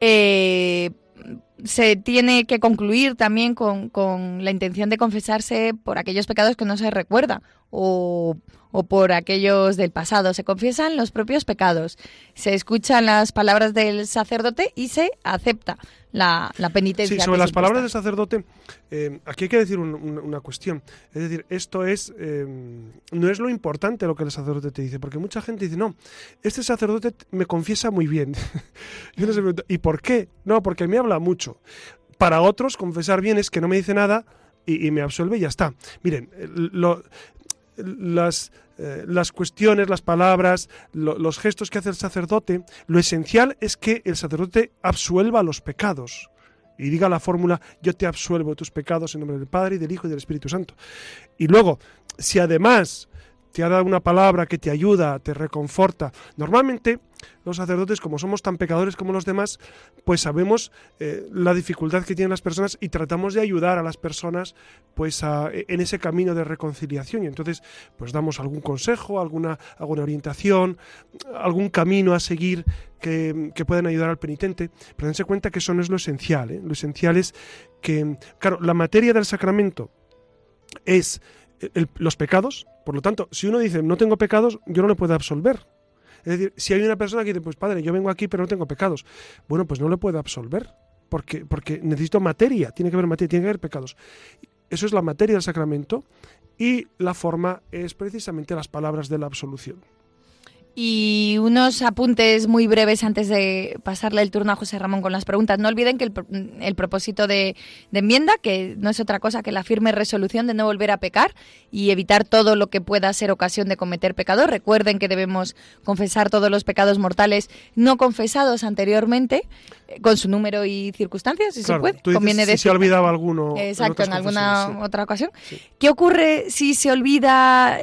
Eh, se tiene que concluir también con, con, la intención de confesarse por aquellos pecados que no se recuerda o, o, por aquellos del pasado. Se confiesan los propios pecados, se escuchan las palabras del sacerdote y se acepta la, la penitencia. Sí, sobre las palabras del sacerdote, eh, aquí hay que decir un, un, una cuestión. Es decir, esto es eh, no es lo importante lo que el sacerdote te dice, porque mucha gente dice, no, este sacerdote me confiesa muy bien. <laughs> Yo ¿y por qué? No, porque me habla mucho. Para otros, confesar bien es que no me dice nada y, y me absuelve y ya está. Miren, lo, las, eh, las cuestiones, las palabras, lo, los gestos que hace el sacerdote, lo esencial es que el sacerdote absuelva los pecados y diga la fórmula, yo te absuelvo tus pecados en nombre del Padre y del Hijo y del Espíritu Santo. Y luego, si además te ha dado una palabra que te ayuda, te reconforta, normalmente los sacerdotes, como somos tan pecadores como los demás, pues sabemos eh, la dificultad que tienen las personas y tratamos de ayudar a las personas pues a, en ese camino de reconciliación. Y entonces, pues damos algún consejo, alguna, alguna orientación, algún camino a seguir que, que puedan ayudar al penitente. Pero dense cuenta que eso no es lo esencial. ¿eh? Lo esencial es que, claro, la materia del sacramento es el, los pecados. Por lo tanto, si uno dice no tengo pecados, yo no le puedo absolver. Es decir, si hay una persona que dice, pues padre, yo vengo aquí pero no tengo pecados, bueno, pues no le puedo absolver, porque, porque necesito materia, tiene que haber materia, tiene que haber pecados. Eso es la materia del sacramento y la forma es precisamente las palabras de la absolución. Y unos apuntes muy breves antes de pasarle el turno a José Ramón con las preguntas. No olviden que el, el propósito de, de, enmienda, que no es otra cosa que la firme resolución de no volver a pecar y evitar todo lo que pueda ser ocasión de cometer pecado. Recuerden que debemos confesar todos los pecados mortales no confesados anteriormente, con su número y circunstancias, si claro, se puede. Tú Conviene si se olvidaba alguno. Exacto, en, en alguna sí. otra ocasión. Sí. ¿Qué ocurre si se olvida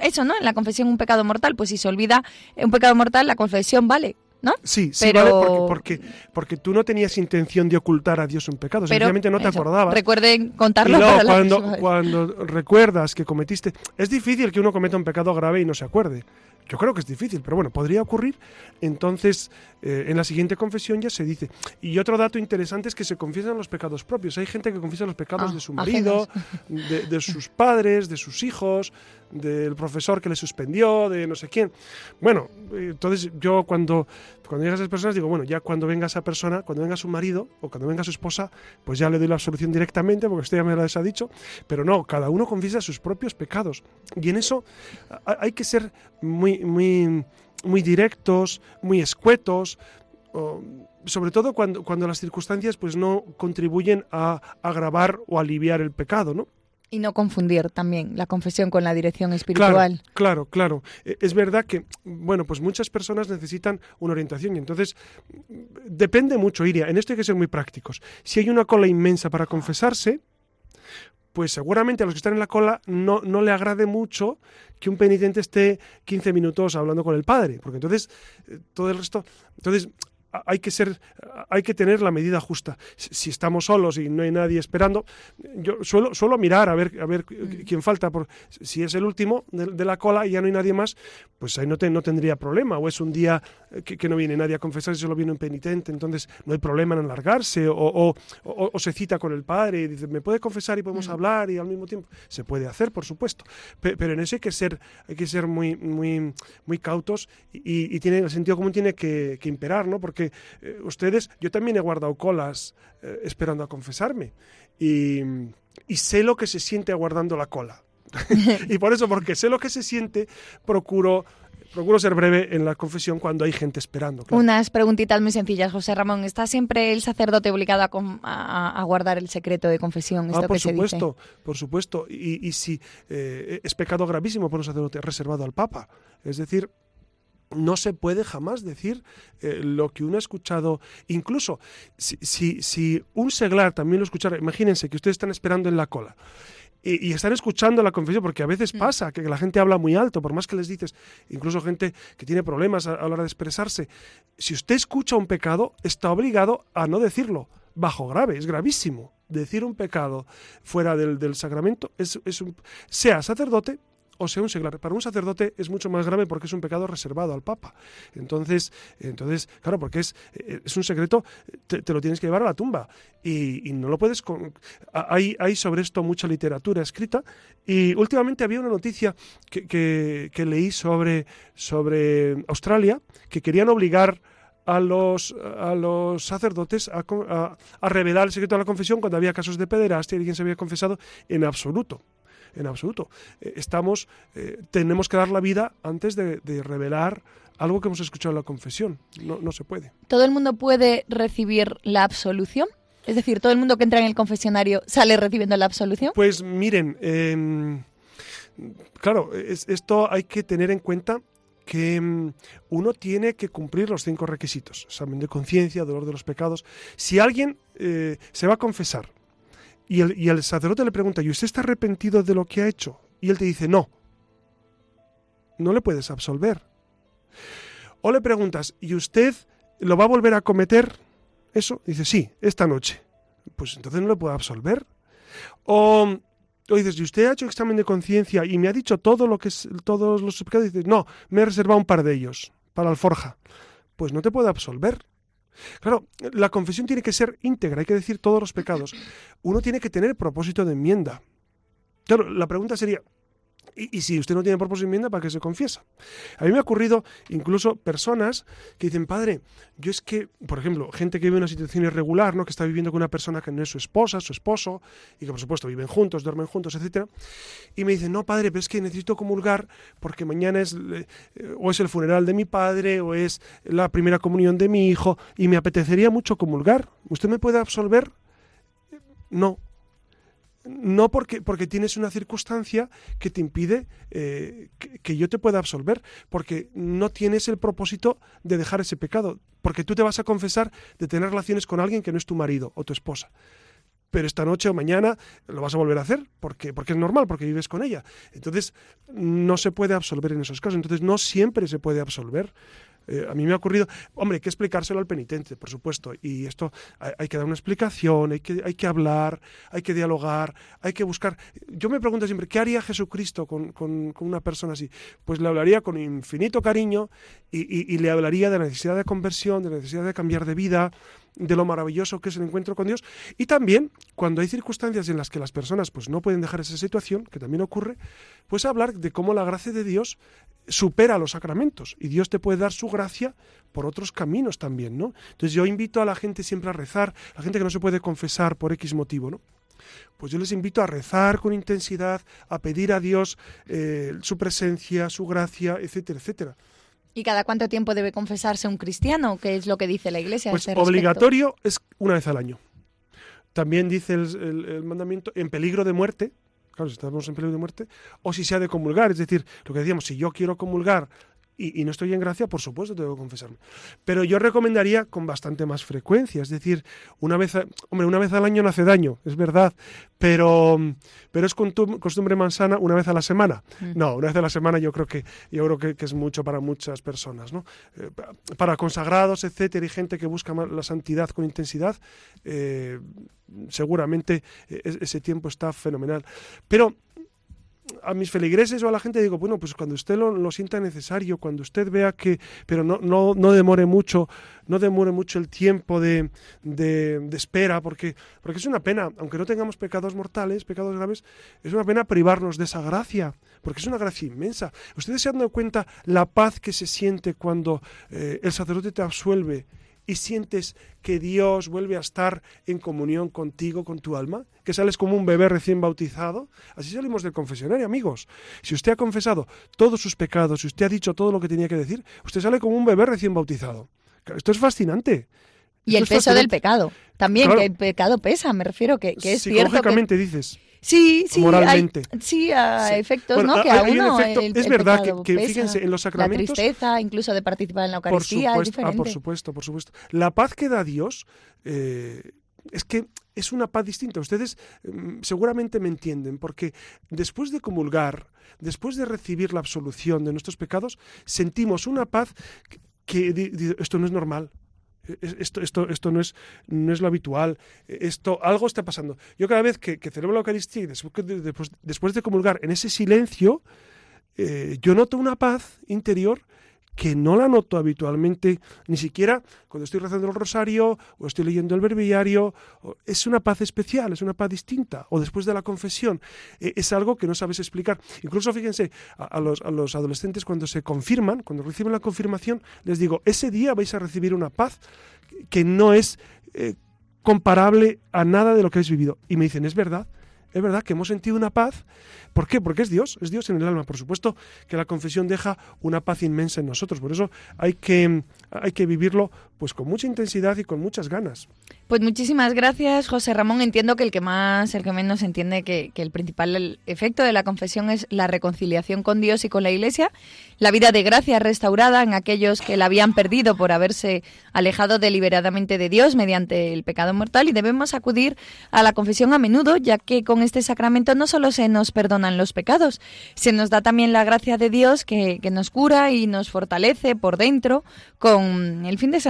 eso, no? En la confesión un pecado mortal, pues si se olvida un pecado mortal, la confesión vale. ¿no? Sí, sí, Pero- vale, porque, porque, porque tú no tenías intención de ocultar a Dios un pecado, Pero sencillamente no te eso, acordabas. Recuerden Y contarlo luego, para cuando, cuando recuerdas que cometiste... Es difícil que uno cometa un pecado grave y no se acuerde. Yo creo que es difícil, pero bueno, podría ocurrir. Entonces, eh, en la siguiente confesión ya se dice. Y otro dato interesante es que se confiesan los pecados propios. Hay gente que confiesa los pecados Ah, de su marido, de, de sus padres, de sus hijos, del profesor que le suspendió, de no sé quién. Bueno, eh, entonces yo cuando, cuando llegan esas personas digo, bueno, ya cuando venga esa persona, cuando venga su marido o cuando venga su esposa, pues ya le doy la absolución directamente, porque esto ya me lo ha dicho, pero no, cada uno confiesa sus propios pecados. Y en eso a- hay que ser muy, muy, muy directos, muy escuetos, o- sobre todo cuando, cuando las circunstancias pues no contribuyen a agravar o aliviar el pecado, ¿no? Y no confundir también la confesión con la dirección Claro, espiritual. claro, claro. Eh, Es verdad que, bueno, pues muchas personas necesitan una orientación y entonces depende mucho, Iria. En esto hay que ser muy prácticos. Si hay una cola inmensa para confesarse, pues seguramente a los que están en la cola no, no le agrade mucho que un penitente esté 15 minutos hablando con el padre, porque entonces eh, todo el resto... Entonces, hay que ser hay que tener la medida justa. Si estamos solos y no hay nadie esperando yo suelo suelo mirar a ver a ver quién falta por si es el último de, de la cola y ya no hay nadie más pues ahí no, te- no tendría problema. O es un día eh, que, que no viene nadie a confesar y solo viene un penitente entonces no hay problema en alargarse o, o- o- o se cita con el padre y dice me puede confesar y podemos hablar y al mismo tiempo se puede hacer por supuesto Pe- pero en eso hay que ser hay que ser muy muy muy cautos y, y tiene el sentido común tiene que, que imperar no porque eh, ustedes yo también he guardado colas eh, esperando a confesarme y, y sé lo que se siente aguardando la cola <laughs> y por eso porque sé lo que se siente procuro procuro ser breve en la confesión cuando hay gente esperando claro. Unas preguntitas muy sencillas, José Ramón. ¿Está siempre el sacerdote obligado a, a- a guardar el secreto de confesión? Esto Ah, por que se supuesto, por supuesto. Y, y si eh, es pecado gravísimo por un sacerdote reservado al Papa. Es decir, no se puede jamás decir eh, lo que uno ha escuchado. Incluso si, si, si un seglar también lo escuchara, imagínense que ustedes están esperando en la cola. Y, están escuchando la confesión, porque a veces pasa que la gente habla muy alto, por más que les dices, incluso gente que tiene problemas a, a la hora de expresarse. Si usted escucha un pecado, está obligado a no decirlo. Bajo grave, es gravísimo. Decir un pecado fuera del, del sacramento es, es un, sea sacerdote o sea un seglar. Para un sacerdote es mucho más grave porque es un pecado reservado al Papa. Entonces, entonces claro, porque es, eh, es un secreto, te, lo tienes que llevar a la tumba y, no lo puedes... Con... Hay, hay sobre esto mucha literatura escrita y últimamente había una noticia que, que- leí sobre, sobre Australia que querían obligar a los, a los sacerdotes a, a- a revelar el secreto de la confesión cuando había casos de pederastia y alguien se había confesado en absoluto en absoluto. Eh, Estamos, eh, tenemos que dar la vida antes de, de revelar algo que hemos escuchado en la confesión. No, no se puede. ¿Todo el mundo puede recibir la absolución? Es decir, ¿todo el mundo que entra en el confesionario sale recibiendo la absolución? Pues miren, em, claro, es- esto hay que tener en cuenta que mm, uno tiene que cumplir los cinco requisitos. Examen de conciencia, dolor de los pecados. Si alguien eh, se va a confesar y el, sacerdote le pregunta, ¿y usted está arrepentido de lo que ha hecho? Y él te dice, no, no le puedes absolver. O le preguntas, ¿y usted lo va a volver a cometer? Eso, dice, sí, esta noche. Pues entonces no le puedo absolver. O, dices, ¿y usted ha hecho examen de conciencia y me ha dicho todo lo que es, todos los pecados? Dices, no, me he reservado un par de ellos para alforja. Pues no te puedo absolver. Claro, la confesión tiene que ser íntegra, hay que decir todos los pecados. Uno tiene que tener propósito de enmienda. Claro, la pregunta sería, ¿y, y si usted no tiene propósito de enmienda, para qué se confiesa? A mí me ha ocurrido incluso personas que dicen, padre, yo es que, por ejemplo, gente que vive en una situación irregular, ¿no? que está viviendo con una persona que no es su esposa, su esposo, y que por supuesto viven juntos, duermen juntos, etcétera, y me dicen, no, padre, pero es que necesito comulgar porque mañana es eh, o es el funeral de mi padre o es la primera comunión de mi hijo y me apetecería mucho comulgar. ¿Usted me puede absolver? No. No porque, porque tienes una circunstancia que te impide eh, que, que yo te pueda absolver, porque no tienes el propósito de dejar ese pecado, porque tú te vas a confesar de tener relaciones con alguien que no es tu marido o tu esposa pero esta noche o mañana lo vas a volver a hacer porque, porque es normal, porque vives con ella. Entonces, no se puede absolver en esos casos. Entonces, no siempre se puede absolver. Eh, a mí me ha ocurrido, hombre, hay que explicárselo al penitente, por supuesto, y esto hay, hay que dar una explicación, hay que, hay que hablar, hay que dialogar, hay que buscar. Yo me pregunto siempre, ¿qué haría Jesucristo con, con- con una persona así? Pues le hablaría con infinito cariño y, y- y le hablaría de la necesidad de conversión, de la necesidad de cambiar de vida, de lo maravilloso que es el encuentro con Dios y también cuando hay circunstancias en las que las personas pues no pueden dejar esa situación, que también ocurre, pues hablar de cómo la gracia de Dios supera los sacramentos y Dios te puede dar su gracia por otros caminos también, ¿no? Entonces yo invito a la gente siempre a rezar, a la gente que no se puede confesar por X motivo, ¿no? Pues yo les invito a rezar con intensidad, a pedir a Dios eh, su presencia, su gracia, etcétera, etcétera. ¿Y cada cuánto tiempo debe confesarse un cristiano? ¿Qué es lo que dice la Iglesia? Pues este obligatorio es una vez al año. También dice el, el- el mandamiento en peligro de muerte, claro, si estamos en peligro de muerte, o si se ha de comulgar, es decir, lo que decíamos, si yo quiero comulgar y, y no estoy en gracia, por supuesto tengo que confesarme. Pero yo recomendaría con bastante más frecuencia, es decir, una vez, a- hombre, una vez al año no hace daño, es verdad, pero, pero es costumbre mansana una vez a la semana. No, una vez a la semana yo creo que yo creo que, que es mucho para muchas personas, ¿no? Eh, pa- para consagrados, etcétera, y gente que busca la santidad con intensidad, eh, seguramente eh, es- ese tiempo está fenomenal. Pero a mis feligreses o a la gente digo, bueno, pues cuando usted lo, lo sienta necesario, cuando usted vea que, pero no, no, no demore mucho, no demore mucho el tiempo de, de, espera, porque, porque es una pena, aunque no tengamos pecados mortales, pecados graves, es una pena privarnos de esa gracia, porque es una gracia inmensa. ¿Ustedes se han dado cuenta la paz que se siente cuando eh, el sacerdote te absuelve y sientes que Dios vuelve a estar en comunión contigo, con tu alma, que sales como un bebé recién bautizado. Así salimos del confesionario, amigos. Si usted ha confesado todos sus pecados, si usted ha dicho todo lo que tenía que decir, usted sale como un bebé recién bautizado. Esto es fascinante. Y el Esto peso del pecado. También, Claro. que el pecado pesa, me refiero, que, que es cierto que... Dices. Sí, sí, moralmente. hay- sí, a Sí. efectos, Bueno, ¿no? hay- Que a uno efecto- el- es el verdad que- pecado que pesa. fíjense, en los sacramentos- La tristeza, incluso de participar en la Por Eucaristía, es ah, por supuesto, por supuesto. La paz que da Dios eh, es que es una paz distinta. Ustedes mm, seguramente me entienden, porque después de comulgar, después de recibir la absolución de nuestros pecados, sentimos una paz que, esto no es normal. Es- Esto, esto, esto no, es, no es lo habitual. Esto, algo está pasando. Yo cada vez que, celebro la Eucaristía y después, de- después, después de comulgar en ese silencio, eh, yo noto una paz interior que no la noto habitualmente, ni siquiera cuando estoy rezando el rosario o estoy leyendo el verbiario. Es una paz especial, es una paz distinta. O después de la confesión. eh, es algo que no sabes explicar. Incluso fíjense, a, a los, a los adolescentes cuando se confirman, cuando reciben la confirmación, les digo, ese día vais a recibir una paz que no es eh, comparable a nada de lo que habéis vivido. Y me dicen, es verdad. Es verdad que hemos sentido una paz. ¿Por qué? Porque es Dios, es Dios en el alma. Por supuesto que la confesión deja una paz inmensa en nosotros. Por eso hay que, hay que vivirlo pues con mucha intensidad y con muchas ganas. Pues muchísimas gracias, José Ramón. Entiendo que el que más, el que menos entiende que, que el principal efecto de la confesión es la reconciliación con Dios y con la Iglesia, la vida de gracia restaurada en aquellos que la habían perdido por haberse alejado deliberadamente de Dios mediante el pecado mortal y debemos acudir a la confesión a menudo, ya que con este sacramento no solo se nos perdonan los pecados, se nos da también la gracia de Dios que, que nos cura y nos fortalece por dentro con el fin de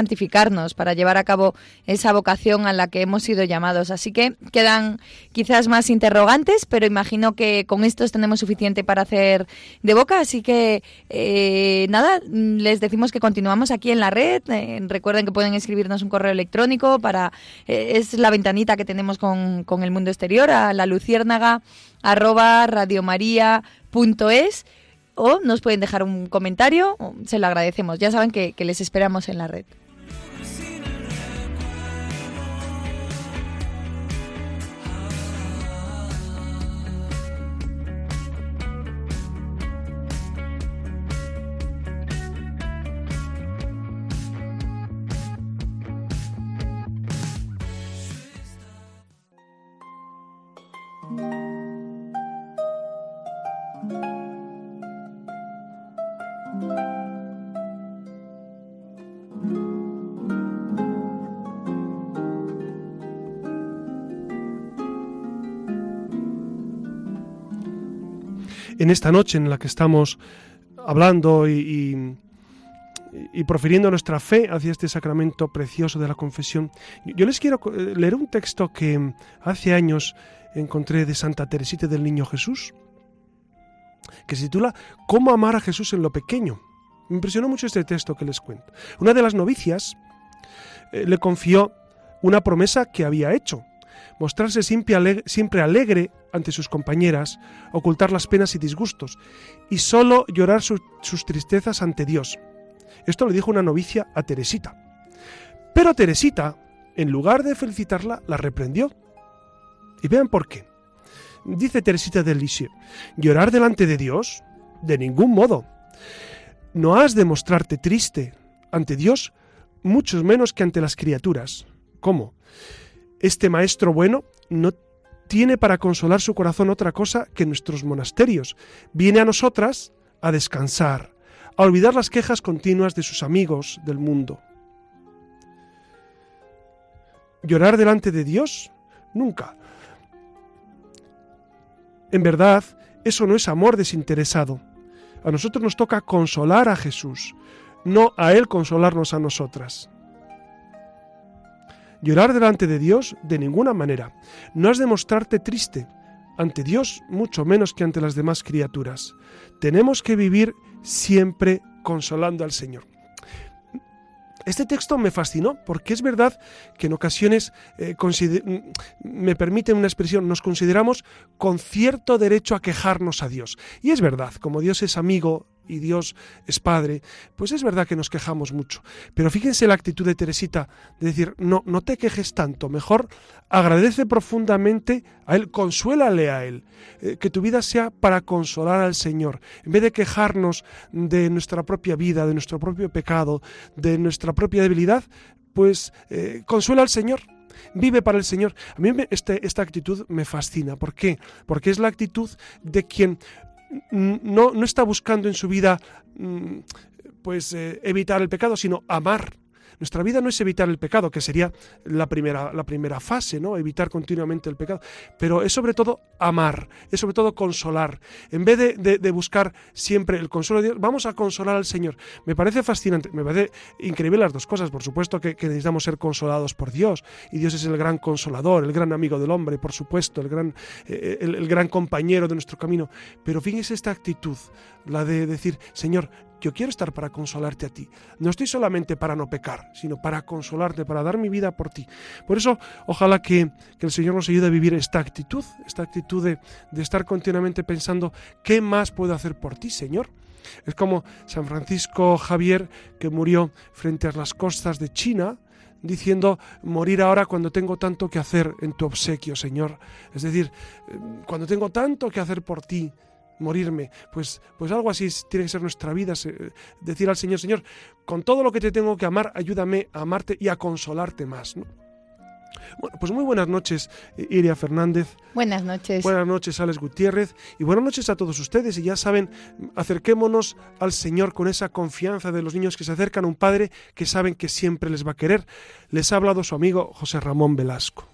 para llevar a cabo esa vocación a la que hemos sido llamados. Así que quedan quizás más interrogantes, pero imagino que con estos tenemos suficiente para hacer de boca. Así que eh, nada, les decimos que continuamos aquí en la red. Eh, recuerden que pueden escribirnos un correo electrónico para eh, es la ventanita que tenemos con, con el mundo exterior a la luciérnaga arroba radiomaria.es o nos pueden dejar un comentario, se lo agradecemos. Ya saben que les esperamos en la red. En esta noche en la que estamos hablando y, profiriendo nuestra fe hacia este sacramento precioso de la confesión. Yo les quiero eh, leer un texto que hace años encontré de Santa Teresita del Niño Jesús, que se titula Cómo amar a Jesús en lo pequeño. Me impresionó mucho este texto que les cuento. Una de las novicias eh, le confió una promesa que había hecho, mostrarse siempre alegre, siempre alegre ante sus compañeras, ocultar las penas y disgustos, y solo llorar sus tristezas ante Dios. Esto le dijo una novicia a Teresita. Pero Teresita, en lugar de felicitarla, la reprendió. Y vean por qué. Dice Teresita del Lisieux, llorar delante de Dios, de ningún modo. No has de mostrarte triste ante Dios, mucho menos que ante las criaturas. ¿Cómo? Este maestro bueno no tiene para consolar su corazón otra cosa que nuestros monasterios. Viene a nosotras a descansar, a olvidar las quejas continuas de sus amigos del mundo. ¿Llorar delante de Dios? Nunca. En verdad, eso no es amor desinteresado. A nosotros nos toca consolar a Jesús, no a Él consolarnos a nosotras. Llorar delante de Dios de ninguna manera. No has de mostrarte triste ante Dios, mucho menos que ante las demás criaturas. Tenemos que vivir siempre consolando al Señor. Este texto me fascinó porque es verdad que en ocasiones eh, me permite una expresión, nos consideramos con cierto derecho a quejarnos a Dios. Y es verdad, como Dios es amigo y Dios es Padre, pues es verdad que nos quejamos mucho. Pero fíjense la actitud de Teresita de decir, no, no te quejes tanto, mejor agradece profundamente a Él, consuélale a Él, eh, que tu vida sea para consolar al Señor. En vez de quejarnos de nuestra propia vida, de nuestro propio pecado, de nuestra propia debilidad, pues eh, consuela al Señor, vive para el Señor. A mí este, esta actitud me fascina. ¿Por qué? Porque es la actitud de quien no, no está buscando en su vida mm, pues eh, evitar el pecado, sino amar nuestra vida no es evitar el pecado, que sería la primera, la primera fase, ¿no? Evitar continuamente el pecado. Pero es sobre todo amar, es sobre todo consolar. En vez de, buscar siempre el consuelo de Dios, vamos a consolar al Señor. Me parece fascinante, me parece increíble las dos cosas. Por supuesto que, necesitamos ser consolados por Dios. Y Dios es el gran consolador, el gran amigo del hombre, por supuesto, el gran, eh, el gran compañero de nuestro camino. Pero fíjense esta actitud, la de decir, Señor, yo quiero estar para consolarte a ti. No estoy solamente para no pecar, sino para consolarte, para dar mi vida por ti. Por eso, ojalá que, el Señor nos ayude a vivir esta actitud, esta actitud de, de estar continuamente pensando, ¿qué más puedo hacer por ti, Señor? Es como San Francisco Javier, que murió frente a las costas de China, diciendo morir ahora cuando tengo tanto que hacer en tu obsequio, Señor. Es decir, eh, cuando tengo tanto que hacer por ti, morirme. Pues, pues algo así tiene que ser nuestra vida, decir al Señor, Señor, con todo lo que te tengo que amar, ayúdame a amarte y a consolarte más. Bueno, pues muy buenas noches, Iria Fernández. Buenas noches. Buenas noches, Alex Gutiérrez. Y buenas noches a todos ustedes. Y ya saben, acerquémonos al Señor con esa confianza de los niños que se acercan a un Padre que saben que siempre les va a querer. Les ha hablado su amigo José Ramón Velasco.